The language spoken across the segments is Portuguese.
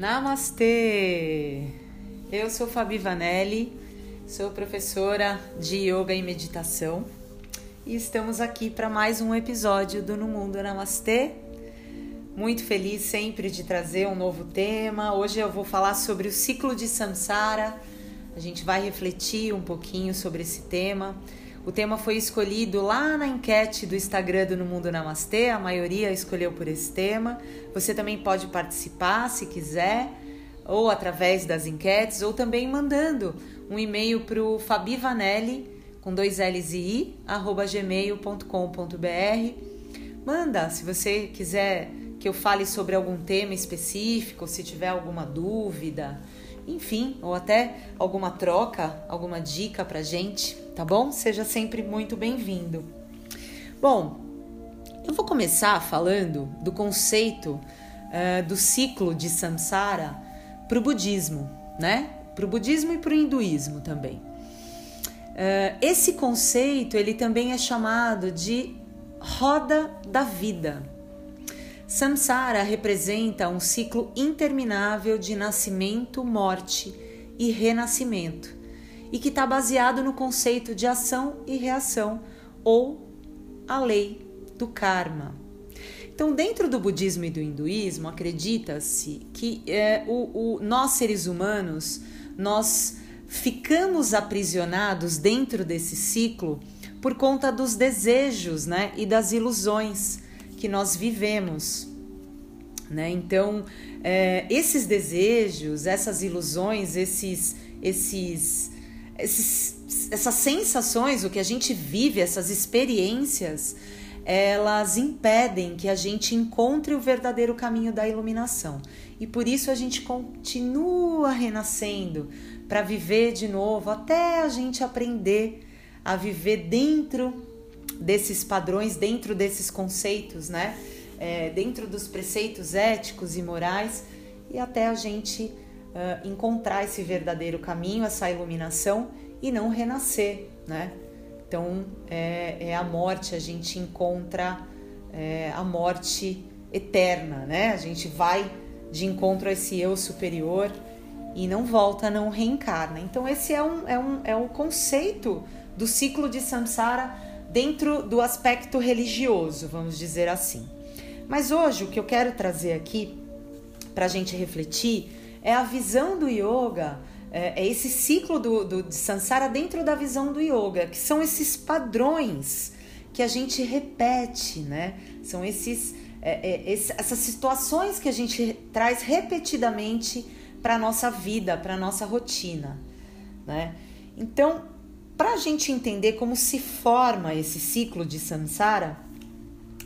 Namastê! Eu sou Fabi Vanelli, sou professora de Yoga e Meditação e estamos aqui para mais um episódio do No Mundo Namastê. Muito feliz sempre de trazer um novo tema. Hoje eu vou falar sobre o ciclo de Samsara. A gente vai refletir um pouquinho sobre esse tema. O tema foi escolhido lá na enquete do Instagram do No Mundo Namastê, a maioria escolheu por esse tema. Você também pode participar se quiser, ou através das enquetes, ou também mandando um e-mail para o fabivanelli, com dois L's e I, arroba gmail.com.br. Manda, se você quiser que eu fale sobre algum tema específico, se tiver alguma dúvida, enfim, ou até alguma troca, alguma dica pra gente, tá bom? Seja sempre muito bem-vindo. Bom, eu vou começar falando do conceito uh, do ciclo de samsara para o budismo, né? Para o budismo e para o hinduísmo também. Uh, esse conceito ele também é chamado de roda da vida. Samsara representa um ciclo interminável de nascimento, morte e renascimento, e que está baseado no conceito de ação e reação, ou a lei do karma. Então, dentro do budismo e do hinduísmo, acredita-se que é, o, o, nós seres humanos nós ficamos aprisionados dentro desse ciclo por conta dos desejos né, e das ilusões que nós vivemos. Né? Então, é, esses desejos, essas ilusões, esses, esses, esses, essas sensações, o que a gente vive, essas experiências, elas impedem que a gente encontre o verdadeiro caminho da iluminação. E por isso a gente continua renascendo para viver de novo, até a gente aprender a viver dentro desses padrões, dentro desses conceitos, né? É, dentro dos preceitos éticos e morais e até a gente uh, encontrar esse verdadeiro caminho, essa iluminação e não renascer, né? Então é, é a morte, a gente encontra é, a morte eterna, né? A gente vai de encontro a esse eu superior e não volta, não reencarna. Então esse é um, é um, é um conceito do ciclo de samsara dentro do aspecto religioso, vamos dizer assim. Mas hoje o que eu quero trazer aqui para a gente refletir é a visão do yoga, é, é esse ciclo do, do, de Sansara dentro da visão do yoga, que são esses padrões que a gente repete, né? São esses, é, é, essas situações que a gente traz repetidamente para nossa vida, para nossa rotina, né? Então, para a gente entender como se forma esse ciclo de samsara,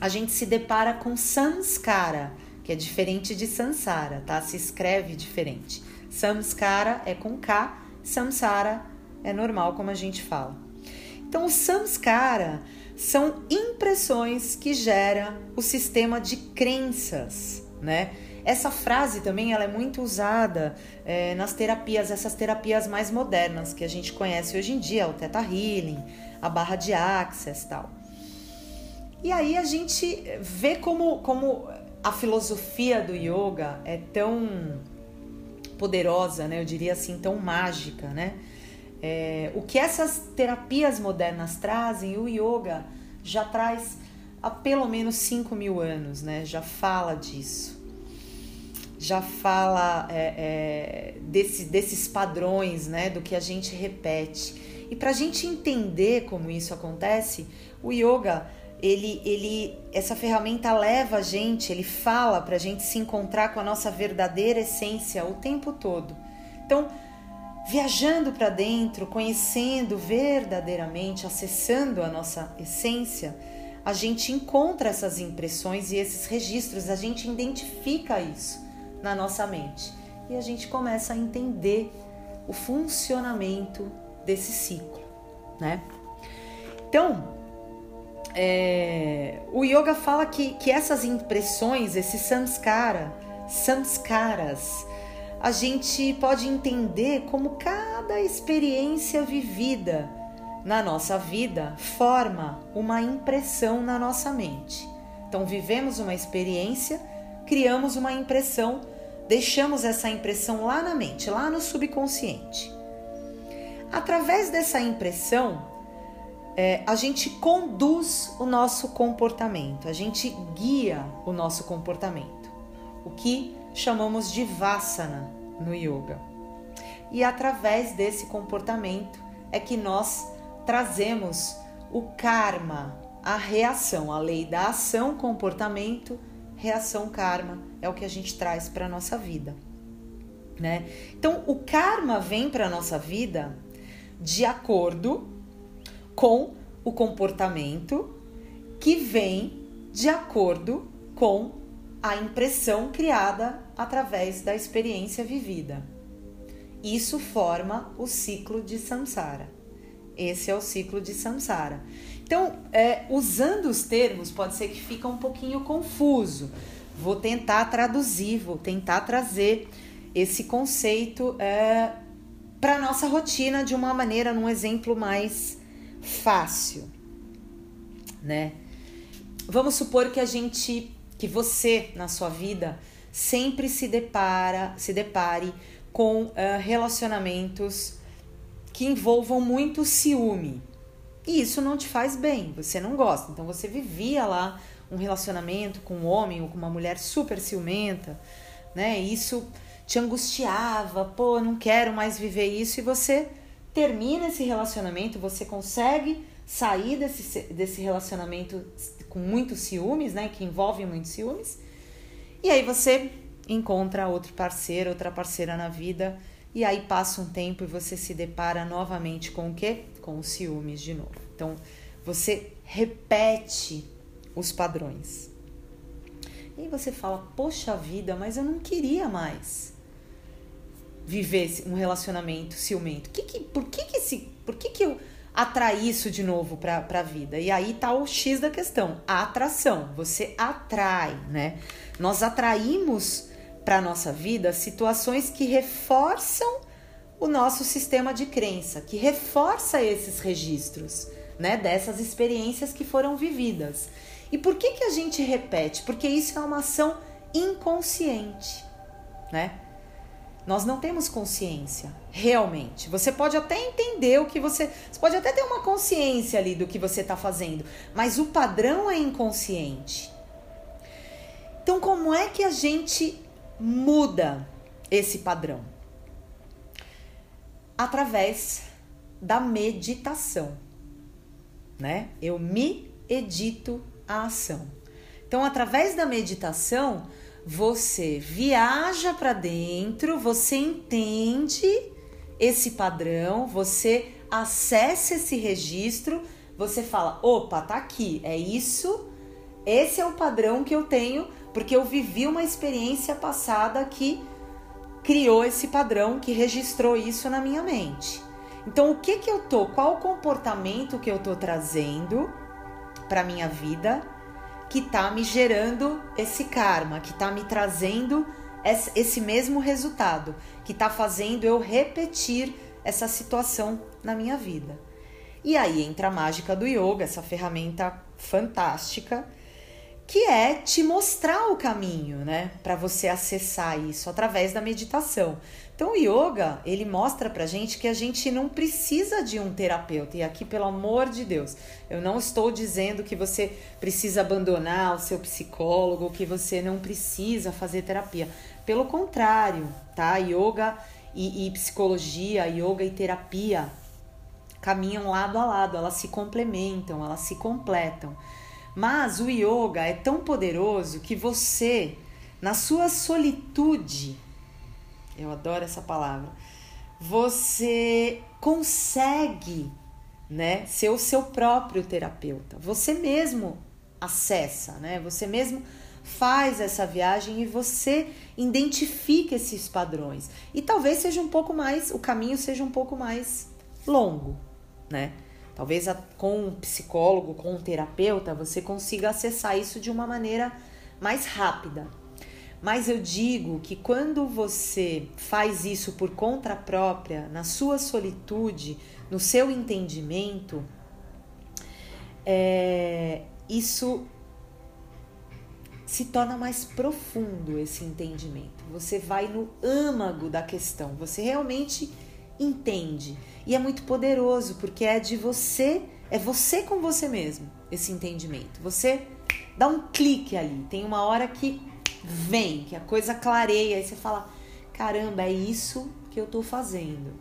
a gente se depara com samskara, que é diferente de sansara, tá? Se escreve diferente. Samskara é com K, samsara é normal como a gente fala. Então, o samskara são impressões que gera o sistema de crenças, né? Essa frase também ela é muito usada é, nas terapias, essas terapias mais modernas que a gente conhece hoje em dia, o Theta Healing, a barra de Access tal. E aí a gente vê como, como a filosofia do yoga é tão poderosa, né? Eu diria assim, tão mágica, né? É, o que essas terapias modernas trazem, o yoga já traz há pelo menos 5 mil anos, né? Já fala disso já fala é, é, desse, desses padrões, né, do que a gente repete. E para a gente entender como isso acontece, o yoga, ele, ele, essa ferramenta leva a gente, ele fala para a gente se encontrar com a nossa verdadeira essência o tempo todo. Então, viajando para dentro, conhecendo verdadeiramente, acessando a nossa essência, a gente encontra essas impressões e esses registros, a gente identifica isso na nossa mente. E a gente começa a entender o funcionamento desse ciclo, né? Então, é, o yoga fala que, que essas impressões, esse samskara, samskaras, a gente pode entender como cada experiência vivida na nossa vida forma uma impressão na nossa mente. Então, vivemos uma experiência, criamos uma impressão deixamos essa impressão lá na mente, lá no subconsciente. Através dessa impressão, é, a gente conduz o nosso comportamento, a gente guia o nosso comportamento, o que chamamos de vasana no yoga. E através desse comportamento é que nós trazemos o karma, a reação, a lei da ação, comportamento, reação, karma, é o que a gente traz para nossa vida. Né? Então, o karma vem para nossa vida de acordo com o comportamento que vem de acordo com a impressão criada através da experiência vivida. Isso forma o ciclo de samsara. Esse é o ciclo de samsara. Então, é, usando os termos, pode ser que fica um pouquinho confuso. Vou tentar traduzir, vou tentar trazer esse conceito é, para nossa rotina de uma maneira, num exemplo mais fácil, né? Vamos supor que a gente, que você na sua vida sempre se depara, se depare com uh, relacionamentos que envolvam muito ciúme. E isso não te faz bem, você não gosta. Então você vivia lá um relacionamento com um homem ou com uma mulher super ciumenta, né? Isso te angustiava, pô, não quero mais viver isso e você termina esse relacionamento, você consegue sair desse, desse relacionamento com muitos ciúmes, né? Que envolve muitos ciúmes. E aí você encontra outro parceiro, outra parceira na vida. E aí passa um tempo e você se depara novamente com o quê? Com os ciúmes de novo. Então você repete os padrões. E você fala, poxa vida, mas eu não queria mais viver um relacionamento ciumento? Que que, por que que, esse, por que, que eu atraí isso de novo para a vida? E aí tá o X da questão, a atração. Você atrai, né? Nós atraímos para nossa vida situações que reforçam o nosso sistema de crença, que reforça esses registros, né, dessas experiências que foram vividas. E por que que a gente repete? Porque isso é uma ação inconsciente, né? Nós não temos consciência, realmente. Você pode até entender o que você. Você pode até ter uma consciência ali do que você está fazendo, mas o padrão é inconsciente. Então, como é que a gente muda esse padrão? Através da meditação, né? Eu me edito a ação. Então, através da meditação, você viaja para dentro, você entende esse padrão, você acessa esse registro, você fala: opa, tá aqui, é isso, esse é o padrão que eu tenho, porque eu vivi uma experiência passada que criou esse padrão, que registrou isso na minha mente. Então, o que que eu tô, qual o comportamento que eu tô trazendo para minha vida? que está me gerando esse karma, que está me trazendo esse mesmo resultado, que está fazendo eu repetir essa situação na minha vida. E aí entra a mágica do yoga, essa ferramenta fantástica, que é te mostrar o caminho, né, para você acessar isso através da meditação. Então o yoga, ele mostra pra gente que a gente não precisa de um terapeuta. E aqui, pelo amor de Deus, eu não estou dizendo que você precisa abandonar o seu psicólogo, que você não precisa fazer terapia. Pelo contrário, tá? Yoga e, e psicologia, yoga e terapia caminham lado a lado, elas se complementam, elas se completam. Mas o yoga é tão poderoso que você, na sua solitude, eu adoro essa palavra. Você consegue, né, ser o seu próprio terapeuta. Você mesmo acessa, né? Você mesmo faz essa viagem e você identifica esses padrões. E talvez seja um pouco mais, o caminho seja um pouco mais longo, né? Talvez com um psicólogo, com um terapeuta, você consiga acessar isso de uma maneira mais rápida. Mas eu digo que quando você faz isso por conta própria, na sua solitude, no seu entendimento, é, isso se torna mais profundo esse entendimento. Você vai no âmago da questão, você realmente entende. E é muito poderoso, porque é de você, é você com você mesmo, esse entendimento. Você dá um clique ali, tem uma hora que vem, que a coisa clareia, e você fala: caramba, é isso que eu tô fazendo.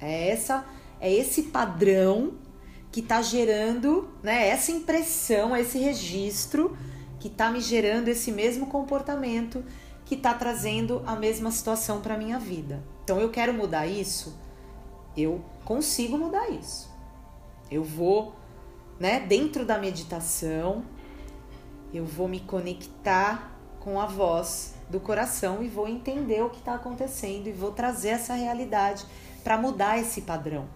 É essa, é esse padrão que tá gerando, né, essa impressão, esse registro que tá me gerando esse mesmo comportamento que tá trazendo a mesma situação para minha vida. Então eu quero mudar isso, eu consigo mudar isso. Eu vou, né, dentro da meditação, eu vou me conectar com a voz do coração e vou entender o que está acontecendo e vou trazer essa realidade para mudar esse padrão,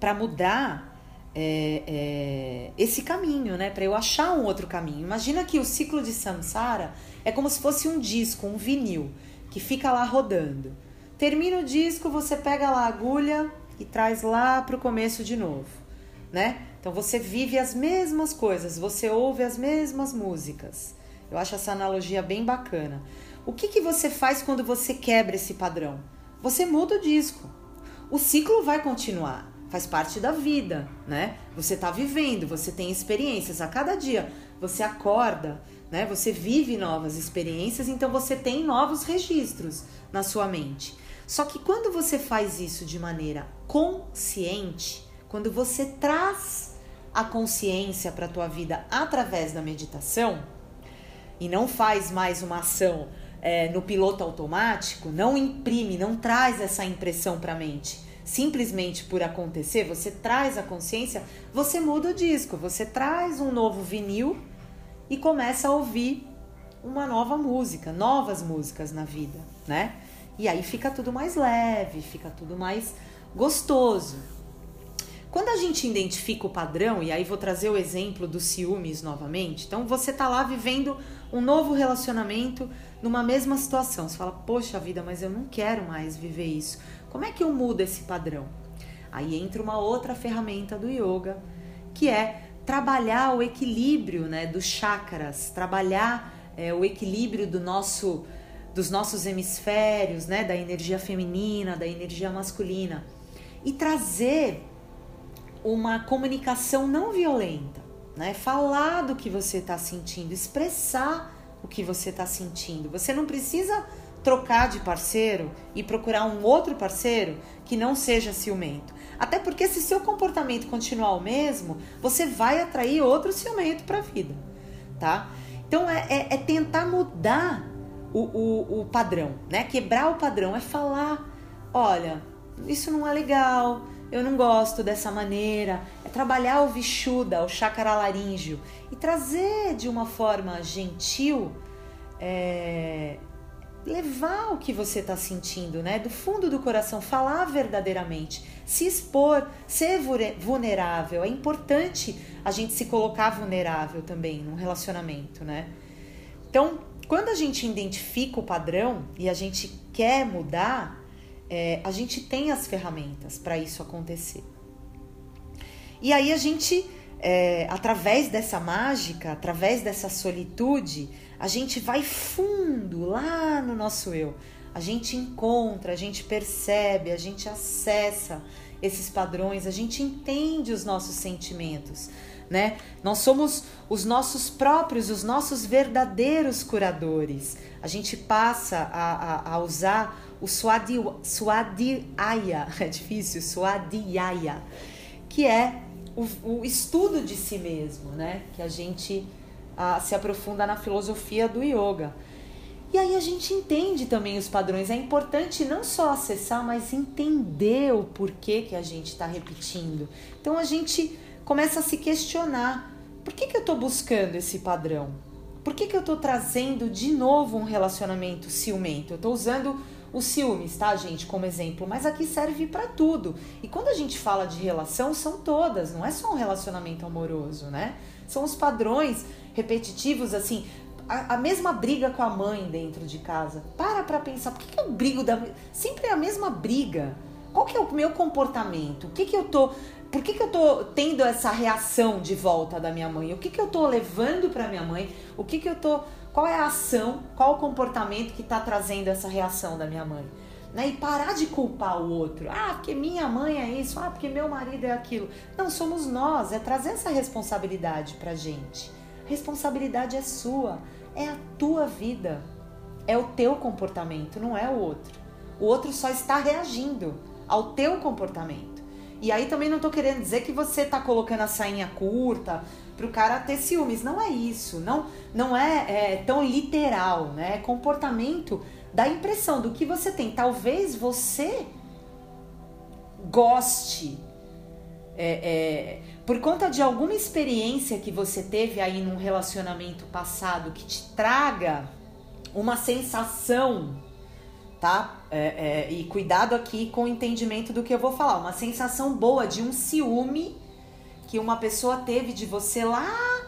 para mudar é, é, esse caminho, né? Para eu achar um outro caminho. Imagina que o ciclo de samsara é como se fosse um disco, um vinil que fica lá rodando. Termina o disco, você pega lá a agulha e traz lá para o começo de novo, né? Então você vive as mesmas coisas, você ouve as mesmas músicas. Eu acho essa analogia bem bacana. O que, que você faz quando você quebra esse padrão? Você muda o disco. O ciclo vai continuar, faz parte da vida, né? Você está vivendo, você tem experiências a cada dia. Você acorda, né? Você vive novas experiências, então você tem novos registros na sua mente. Só que quando você faz isso de maneira consciente, quando você traz a consciência para a tua vida através da meditação, e não faz mais uma ação é, no piloto automático, não imprime, não traz essa impressão para a mente. Simplesmente por acontecer, você traz a consciência, você muda o disco, você traz um novo vinil e começa a ouvir uma nova música, novas músicas na vida, né? E aí fica tudo mais leve, fica tudo mais gostoso. Quando a gente identifica o padrão, e aí vou trazer o exemplo dos ciúmes novamente, então você tá lá vivendo um novo relacionamento numa mesma situação. Você fala, poxa vida, mas eu não quero mais viver isso. Como é que eu mudo esse padrão? Aí entra uma outra ferramenta do yoga, que é trabalhar o equilíbrio né, dos chakras, trabalhar é, o equilíbrio do nosso, dos nossos hemisférios, né, da energia feminina, da energia masculina, e trazer uma comunicação não violenta, né? Falar do que você está sentindo, expressar o que você está sentindo. Você não precisa trocar de parceiro e procurar um outro parceiro que não seja ciumento. Até porque se seu comportamento continuar o mesmo, você vai atrair outro ciumento para a vida, tá? Então é, é, é tentar mudar o, o, o padrão, né? Quebrar o padrão é falar, olha, isso não é legal, eu não gosto dessa maneira. É trabalhar o Vishuddha, o chakra laríngeo, e trazer de uma forma gentil, é, levar o que você está sentindo, né? Do fundo do coração, falar verdadeiramente, se expor, ser vulnerável. É importante a gente se colocar vulnerável também num relacionamento, né? Então, quando a gente identifica o padrão e a gente quer mudar, é, a gente tem as ferramentas para isso acontecer. E aí a gente, é, através dessa mágica, através dessa solitude, a gente vai fundo lá no nosso eu. A gente encontra, a gente percebe, a gente acessa esses padrões, a gente entende os nossos sentimentos, né? Nós somos os nossos próprios, os nossos verdadeiros curadores. A gente passa a, a, a usar o Swadi, Swadhyaya, é difícil, Swadhyaya, que é o, o, estudo de si mesmo, né? Que a gente ah, se aprofunda na filosofia do yoga. E aí a gente entende também os padrões. É importante não só acessar, mas entender o porquê que a gente está repetindo. Então a gente começa a se questionar: por que, que eu estou buscando esse padrão? Por que, que eu estou trazendo de novo um relacionamento ciumento? Eu estou usando os ciúmes, tá, gente, como exemplo, mas aqui serve para tudo. E quando a gente fala de relação, são todas, não é só um relacionamento amoroso, né? São os padrões repetitivos, assim, a, a mesma briga com a mãe dentro de casa. Para pra pensar, por que, que eu brigo da. Sempre é a mesma briga qual que é o meu comportamento? O que que eu tô por que, que eu tô tendo essa reação de volta da minha mãe? O que, que eu tô levando para minha mãe? O que, que eu tô. Qual é a ação? Qual o comportamento que tá trazendo essa reação da minha mãe? Né? E parar de culpar o outro. Ah, porque minha mãe é isso. Ah, porque meu marido é aquilo. Não, somos nós. É trazer essa responsabilidade pra gente. A responsabilidade é sua. É a tua vida. É o teu comportamento, não é o outro. O outro só está reagindo ao teu comportamento. E aí também não tô querendo dizer que você tá colocando a sainha curta pro cara ter ciúmes. Não é isso. Não, não é, é tão literal, né? É comportamento da impressão do que você tem. Talvez você goste. É, é, por conta de alguma experiência que você teve aí num relacionamento passado que te traga uma sensação tá? É, é, e cuidado aqui com o entendimento do que eu vou falar. Uma sensação boa de um ciúme que uma pessoa teve de você lá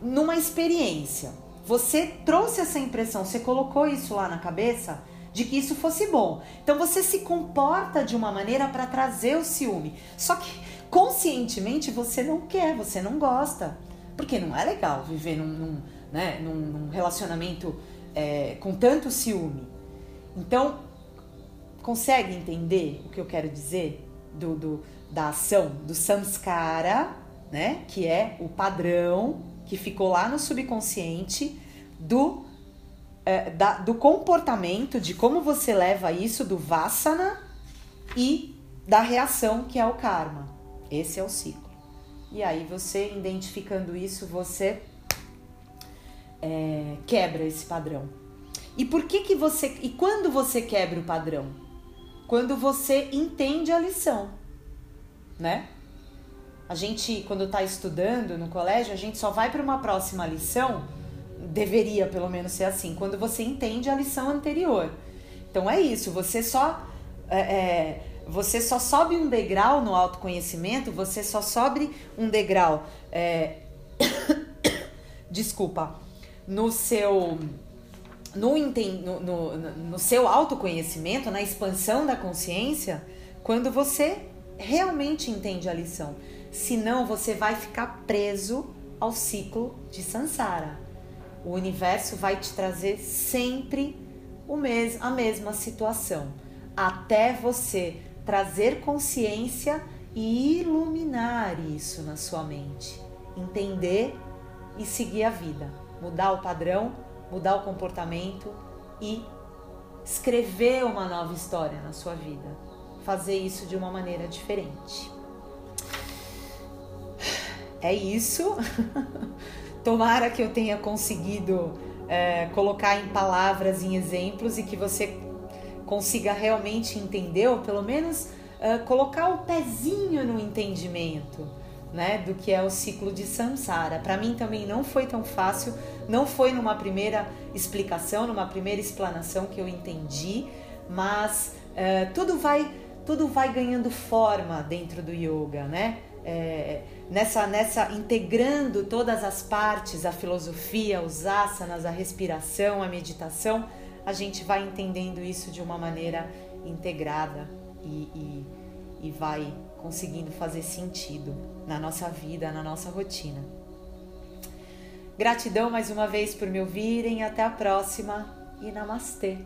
numa experiência. Você trouxe essa impressão, você colocou isso lá na cabeça de que isso fosse bom. Então você se comporta de uma maneira para trazer o ciúme. Só que conscientemente você não quer, você não gosta. Porque não é legal viver num, num, né, num relacionamento é, com tanto ciúme. Então, consegue entender o que eu quero dizer do, do, da ação do samskara, né? Que é o padrão que ficou lá no subconsciente do, é, da, do comportamento, de como você leva isso do vasana e da reação que é o karma. Esse é o ciclo. E aí você identificando isso, você é, quebra esse padrão. E por que que você e quando você quebra o padrão? Quando você entende a lição, né? A gente quando está estudando no colégio, a gente só vai para uma próxima lição, deveria pelo menos ser assim, quando você entende a lição anterior. Então é isso, você só é, é, você só sobe um degrau no autoconhecimento, você só sobe um degrau, é, desculpa, no seu no, no, no, seu autoconhecimento, na expansão da consciência, quando você realmente entende a lição. Senão você vai ficar preso ao ciclo de Sansara. O universo vai te trazer sempre o mes a mesma situação, até você trazer consciência e iluminar isso na sua mente, entender e seguir a vida, mudar o padrão mudar o comportamento e escrever uma nova história na sua vida. Fazer isso de uma maneira diferente. É isso. Tomara que eu tenha conseguido é, colocar em palavras, em exemplos e que você consiga realmente entender, ou pelo menos é, colocar o pezinho no entendimento né, do que é o ciclo de samsara. Para mim também não foi tão fácil, não foi numa primeira explicação, numa primeira explanação que eu entendi, mas é, tudo vai tudo vai ganhando forma dentro do yoga, né? É, nessa nessa integrando todas as partes, a filosofia, os asanas, a respiração, a meditação, a gente vai entendendo isso de uma maneira integrada e, e, e vai conseguindo fazer sentido na nossa vida, na nossa rotina. Gratidão mais uma vez por me ouvirem, até a próxima e namastê!